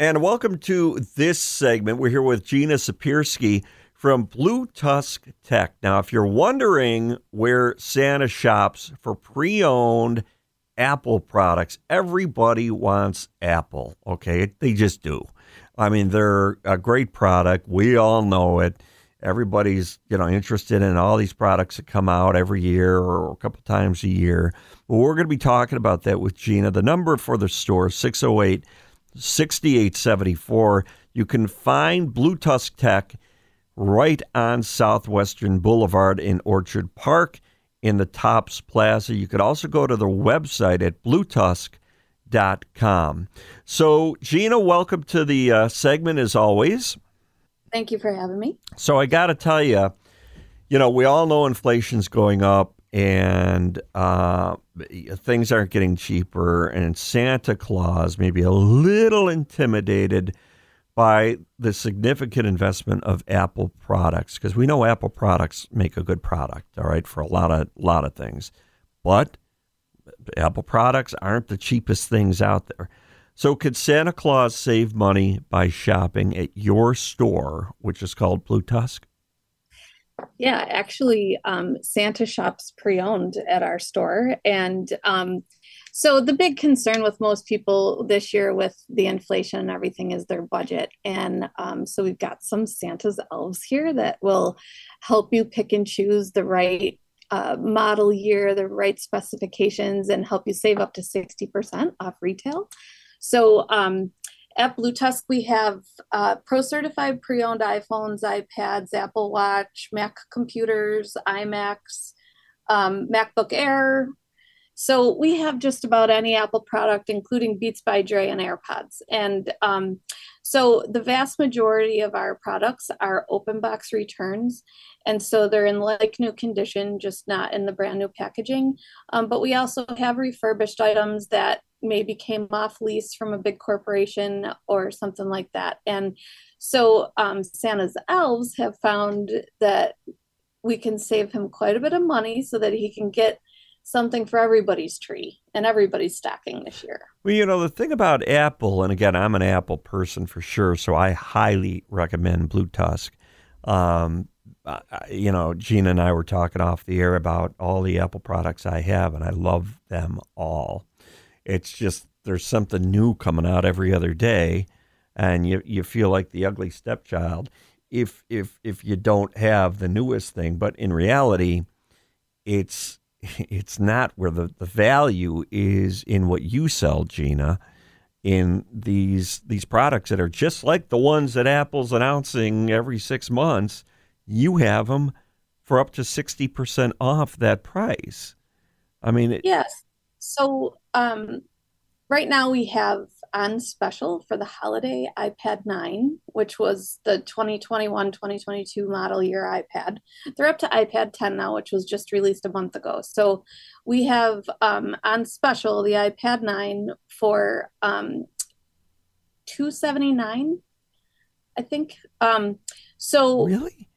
And welcome to this segment. We're here with Gina Sapirsky from Blue Tusk Tech. Now, if you're wondering where Santa shops for pre owned Apple products, everybody wants Apple, okay? They just do. I mean, they're a great product. We all know it everybody's you know interested in all these products that come out every year or a couple times a year. But we're going to be talking about that with Gina. The number for the store 608 6874. You can find Blue Tusk Tech right on Southwestern Boulevard in Orchard Park in the Tops Plaza. You could also go to the website at blutusk.com. So, Gina, welcome to the uh, segment as always. Thank you for having me. So I got to tell you, you know, we all know inflation's going up and uh, things aren't getting cheaper, and Santa Claus may be a little intimidated by the significant investment of Apple products because we know Apple products make a good product, all right, for a lot of lot of things, but Apple products aren't the cheapest things out there. So, could Santa Claus save money by shopping at your store, which is called Blue Tusk? Yeah, actually, um, Santa shops pre owned at our store. And um, so, the big concern with most people this year with the inflation and everything is their budget. And um, so, we've got some Santa's elves here that will help you pick and choose the right uh, model year, the right specifications, and help you save up to 60% off retail. So um, at Blue Tusk, we have uh, pro certified pre owned iPhones, iPads, Apple Watch, Mac computers, iMacs, um, MacBook Air. So we have just about any Apple product, including Beats by Dre and AirPods. And um, so the vast majority of our products are open box returns. And so they're in like new condition, just not in the brand new packaging. Um, but we also have refurbished items that maybe came off lease from a big corporation or something like that. And so um, Santa's elves have found that we can save him quite a bit of money so that he can get something for everybody's tree and everybody's stocking this year. Well, you know, the thing about Apple, and again, I'm an Apple person for sure, so I highly recommend Blue Tusk. Um, you know, Gina and I were talking off the air about all the Apple products I have, and I love them all. It's just there's something new coming out every other day, and you you feel like the ugly stepchild if if if you don't have the newest thing. But in reality, it's it's not where the, the value is in what you sell, Gina, in these these products that are just like the ones that Apple's announcing every six months. You have them for up to sixty percent off that price. I mean, it, yes. So um, right now we have on special for the holiday iPad 9, which was the 2021 2022 model year iPad. They're up to iPad 10 now, which was just released a month ago. So we have um, on special the iPad 9 for um, 279 I think. Um, so really,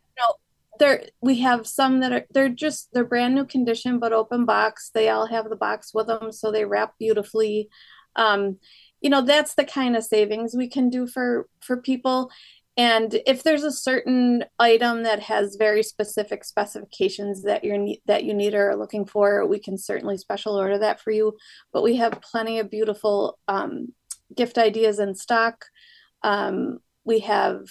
there we have some that are they're just they're brand new condition but open box. They all have the box with them so they wrap beautifully. Um you know that's the kind of savings we can do for for people. And if there's a certain item that has very specific specifications that you're that you need or are looking for we can certainly special order that for you. But we have plenty of beautiful um, gift ideas in stock. Um, we have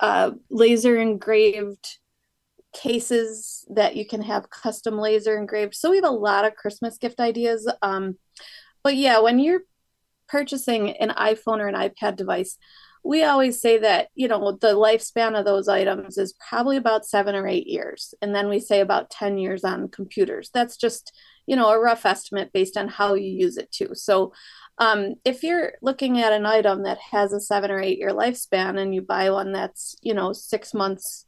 uh, laser engraved cases that you can have custom laser engraved. So we have a lot of Christmas gift ideas. Um, but yeah, when you're purchasing an iPhone or an iPad device, we always say that, you know, the lifespan of those items is probably about seven or eight years. And then we say about 10 years on computers. That's just, you know, a rough estimate based on how you use it too. So um, if you're looking at an item that has a seven or eight year lifespan and you buy one that's, you know, six months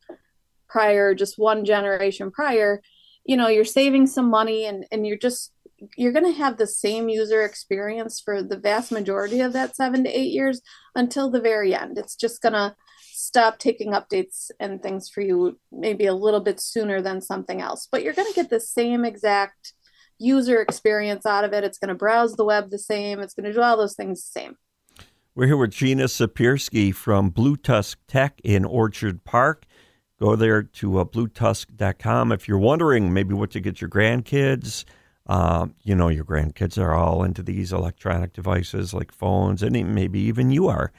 prior, just one generation prior, you know, you're saving some money and, and you're just, you're going to have the same user experience for the vast majority of that seven to eight years until the very end. It's just going to stop taking updates and things for you maybe a little bit sooner than something else, but you're going to get the same exact user experience out of it. It's going to browse the web the same. It's going to do all those things the same. We're here with Gina Sapirsky from Blue Tusk Tech in Orchard Park. Go there to uh, blutusk.com if you're wondering maybe what to get your grandkids. Uh, you know, your grandkids are all into these electronic devices like phones, and maybe even you are.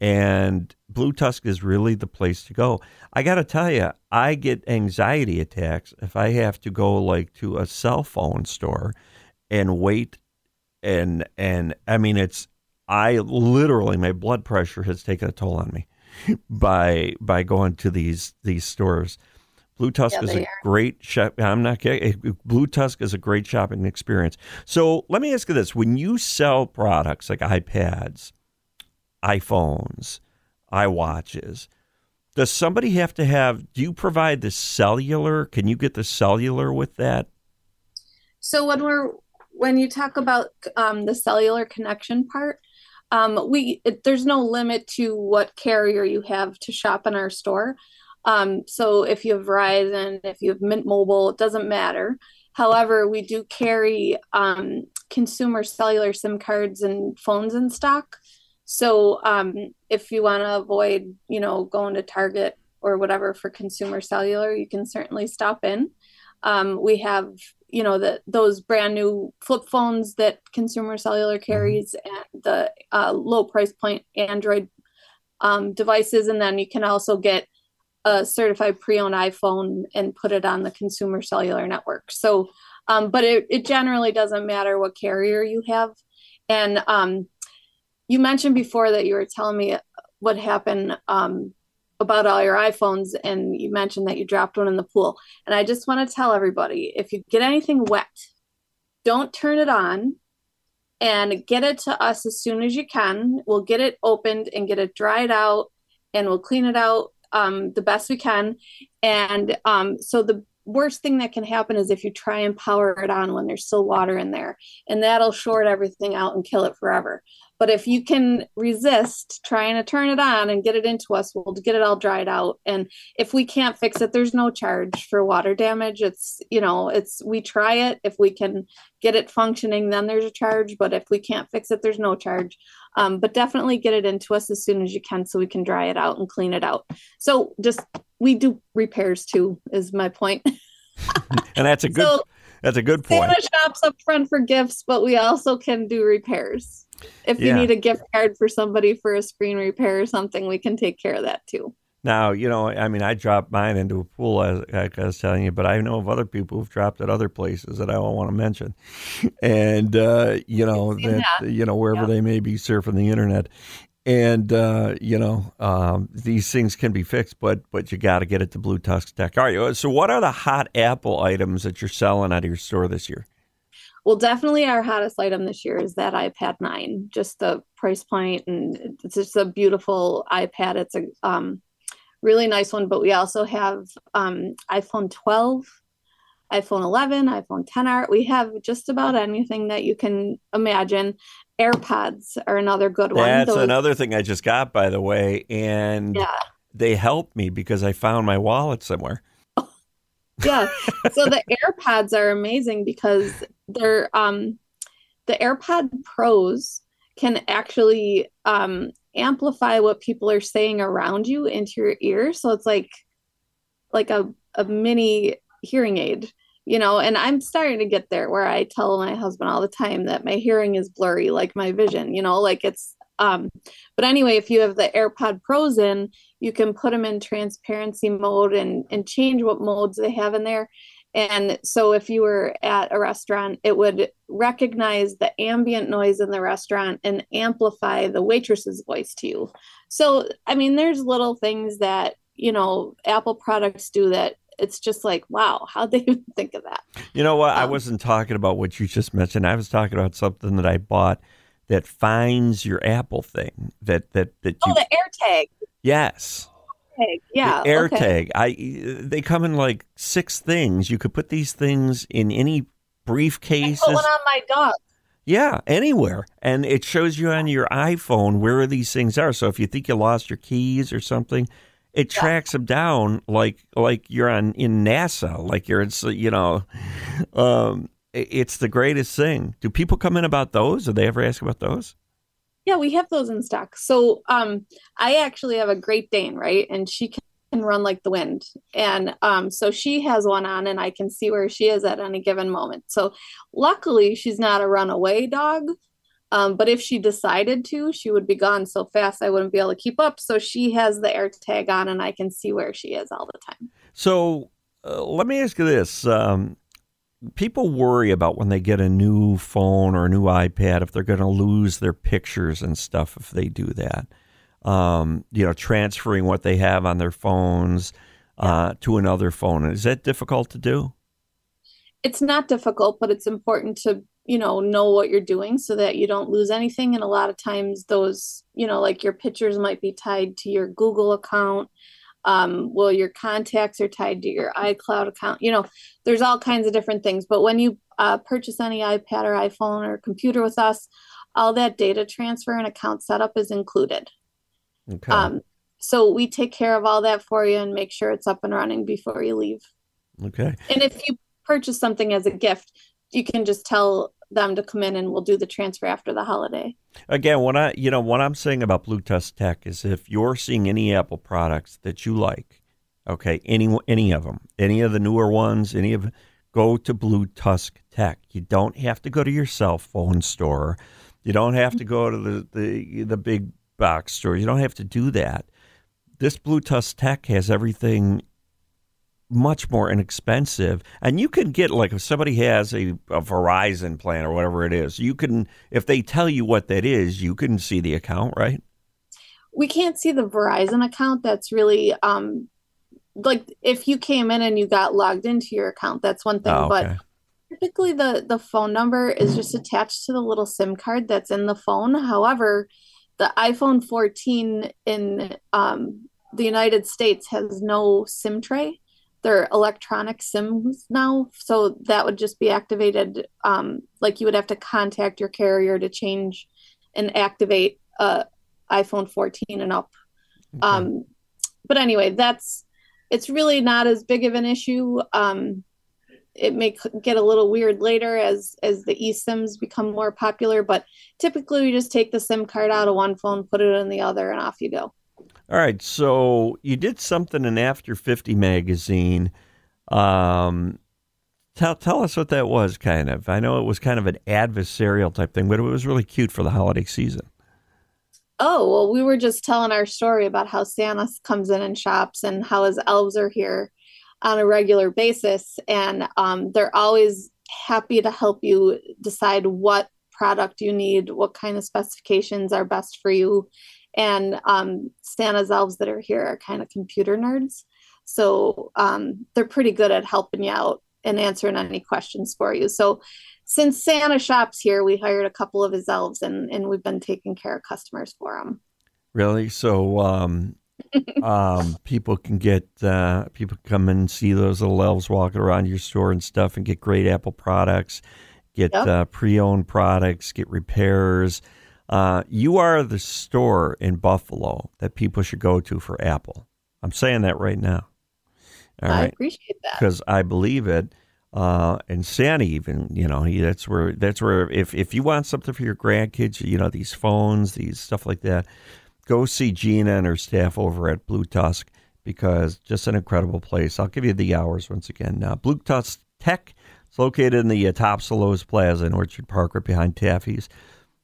And Blue Tusk is really the place to go. I got to tell you, I get anxiety attacks if I have to go like to a cell phone store and wait. And and I mean, it's I literally my blood pressure has taken a toll on me by by going to these these stores. Blue Tusk yeah, is a are. great shop. I'm not kidding. Eh, Blue Tusk is a great shopping experience. So let me ask you this: When you sell products like iPads, iPhones, iWatches, does somebody have to have? Do you provide the cellular? Can you get the cellular with that? So when we're when you talk about um, the cellular connection part, um, we it, there's no limit to what carrier you have to shop in our store. Um, so if you have Verizon, if you have Mint Mobile, it doesn't matter. However, we do carry um, consumer cellular SIM cards and phones in stock. So um, if you want to avoid, you know, going to Target or whatever for consumer cellular, you can certainly stop in. Um, we have you know the those brand new flip phones that consumer cellular mm-hmm. carries and the uh, low price point android um, devices and then you can also get a certified pre-owned iphone and put it on the consumer cellular network so um, but it, it generally doesn't matter what carrier you have and um, you mentioned before that you were telling me what happened um, about all your iPhones and you mentioned that you dropped one in the pool. And I just want to tell everybody if you get anything wet, don't turn it on and get it to us as soon as you can. We'll get it opened and get it dried out and we'll clean it out um, the best we can. And um, so the worst thing that can happen is if you try and power it on when there's still water in there, and that'll short everything out and kill it forever. But if you can resist trying to turn it on and get it into us, we'll get it all dried out. And if we can't fix it, there's no charge for water damage. It's, you know, it's, we try it. If we can get it functioning, then there's a charge. But if we can't fix it, there's no charge. Um, but definitely get it into us as soon as you can so we can dry it out and clean it out. So just, we do repairs too, is my and that's a good, so, that's a good point. Shops up front for gifts, but we also can do repairs. If yeah. you need a gift card for somebody for a screen repair or something, we can take care of that too. Now, you know, I mean, I dropped mine into a pool, as, like I was telling you, but I know of other people who've dropped at other places that I don't want to mention, and uh, you know that, that, you know wherever yeah. they may be surfing the internet, and uh, you know um, these things can be fixed, but but you got to get it to Blue Tusk Tech. All right, so what are the hot Apple items that you're selling out of your store this year? well definitely our hottest item this year is that ipad 9 just the price point and it's just a beautiful ipad it's a um, really nice one but we also have um, iphone 12 iphone 11 iphone 10r we have just about anything that you can imagine airpods are another good one that's Those, another thing i just got by the way and yeah. they helped me because i found my wallet somewhere yeah. So the AirPods are amazing because they're um the AirPod Pros can actually um amplify what people are saying around you into your ear. So it's like like a, a mini hearing aid, you know, and I'm starting to get there where I tell my husband all the time that my hearing is blurry, like my vision, you know, like it's Um, but anyway, if you have the AirPod Pros in, you can put them in transparency mode and and change what modes they have in there. And so if you were at a restaurant, it would recognize the ambient noise in the restaurant and amplify the waitress's voice to you. So, I mean, there's little things that, you know, Apple products do that it's just like, wow, how'd they even think of that? You know what? Um, I wasn't talking about what you just mentioned. I was talking about something that I bought that finds your Apple thing. That that that oh, you, oh, the AirTag. Yes. Yeah. The AirTag. Okay. I they come in like six things. You could put these things in any briefcase. Put one on my dog. Yeah, anywhere. And it shows you on your iPhone where these things are. So if you think you lost your keys or something, it yeah. tracks them down like like you're on in NASA, like you're it's you know, um, it's the greatest thing. Do people come in about those? Do they ever ask about those? Yeah, we have those in stock. So um, I actually have a Great Dane, right, and she can run like the wind, and um, so she has one on, and I can see where she is at any given moment. So luckily, she's not a runaway dog. Um, but if she decided to, she would be gone so fast I wouldn't be able to keep up. So she has the air tag on, and I can see where she is all the time. So uh, let me ask you this: um, People worry about when they get a new phone or a new iPad if they're going to lose their pictures and stuff if they do that. Um, you know, transferring what they have on their phones uh, to another phone. Is that difficult to do? It's not difficult, but it's important to you know know what you're doing so that you don't lose anything. And a lot of times those you know like your pictures might be tied to your google account. Um, well your contacts are tied to your icloud account. You know there's all kinds of different things. But when you uh, purchase any ipad or iphone or computer with us all that data transfer and account setup is included. Okay. um, so we take care of all that for you and make sure it's up and running before you leave. Okay. And if you purchase something as a gift you can just tell them to come in and we'll do the transfer after the holiday. Again, what I you know what I'm saying about Blue Tusk Tech is if you're seeing any Apple products that you like, okay, any any of them, any of the newer ones, any of go to Blue Tusk Tech. You don't have to go to your cell phone store. You don't have to go to the the, the big box store. You don't have to do that. This Blue Tusk Tech has everything much more inexpensive. And you can get like if somebody has a, a Verizon plan or whatever it is, you can if they tell you what that is, you can see the account, right? We can't see the Verizon account. That's really um like if you came in and you got logged into your account, that's one thing. Oh, okay. But typically the the phone number is just attached to the little SIM card that's in the phone. However, the iPhone 14 in um, the United States has no SIM tray they're electronic sims now so that would just be activated um, like you would have to contact your carrier to change and activate uh, iphone 14 and up okay. um, but anyway that's it's really not as big of an issue um, it may get a little weird later as as the eSIMs become more popular, but typically you just take the SIM card out of one phone, put it in the other, and off you go. All right, so you did something in After 50 magazine. Um, tell tell us what that was, kind of. I know it was kind of an adversarial type thing, but it was really cute for the holiday season. Oh well, we were just telling our story about how Santa comes in and shops, and how his elves are here on a regular basis, and um, they're always happy to help you decide what product you need, what kind of specifications are best for you, and um, Santa's elves that are here are kind of computer nerds. So um, they're pretty good at helping you out and answering any questions for you. So since Santa shops here, we hired a couple of his elves and, and we've been taking care of customers for them. Really? So um, um, people can get uh, people come and see those little elves walking around your store and stuff and get great Apple products, get yep. uh, pre-owned products, get repairs. Uh, you are the store in Buffalo that people should go to for Apple. I'm saying that right now. All I right? appreciate that because I believe it. Uh, and Santa even, you know, he, that's where that's where if if you want something for your grandkids, you know, these phones, these stuff like that, go see Gina and her staff over at Blue Tusk because just an incredible place. I'll give you the hours once again. Now, Blue Tusk Tech. It's located in the uh, Plaza in Orchard Park, right behind Taffy's.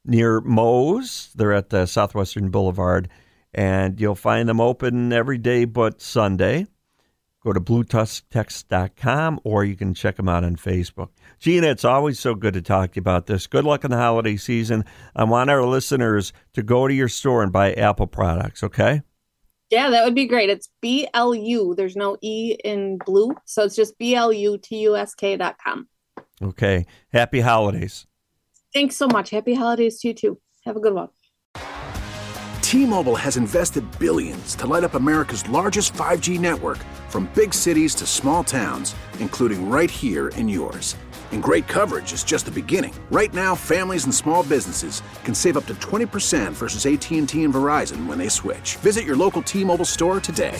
Near Moe's. They're at the Southwestern Boulevard, and you'll find them open every day but Sunday. Go to bluetusktexts.com or you can check them out on Facebook. Gina, it's always so good to talk to you about this. Good luck in the holiday season. I want our listeners to go to your store and buy Apple products, okay? Yeah, that would be great. It's B L U. There's no E in blue. So it's just B L U T U S K dot com. Okay. Happy holidays. Thanks so much. Happy holidays to you too. Have a good one. T-Mobile has invested billions to light up America's largest 5G network from big cities to small towns, including right here in yours. And great coverage is just the beginning. Right now, families and small businesses can save up to 20% versus AT&T and Verizon when they switch. Visit your local T-Mobile store today.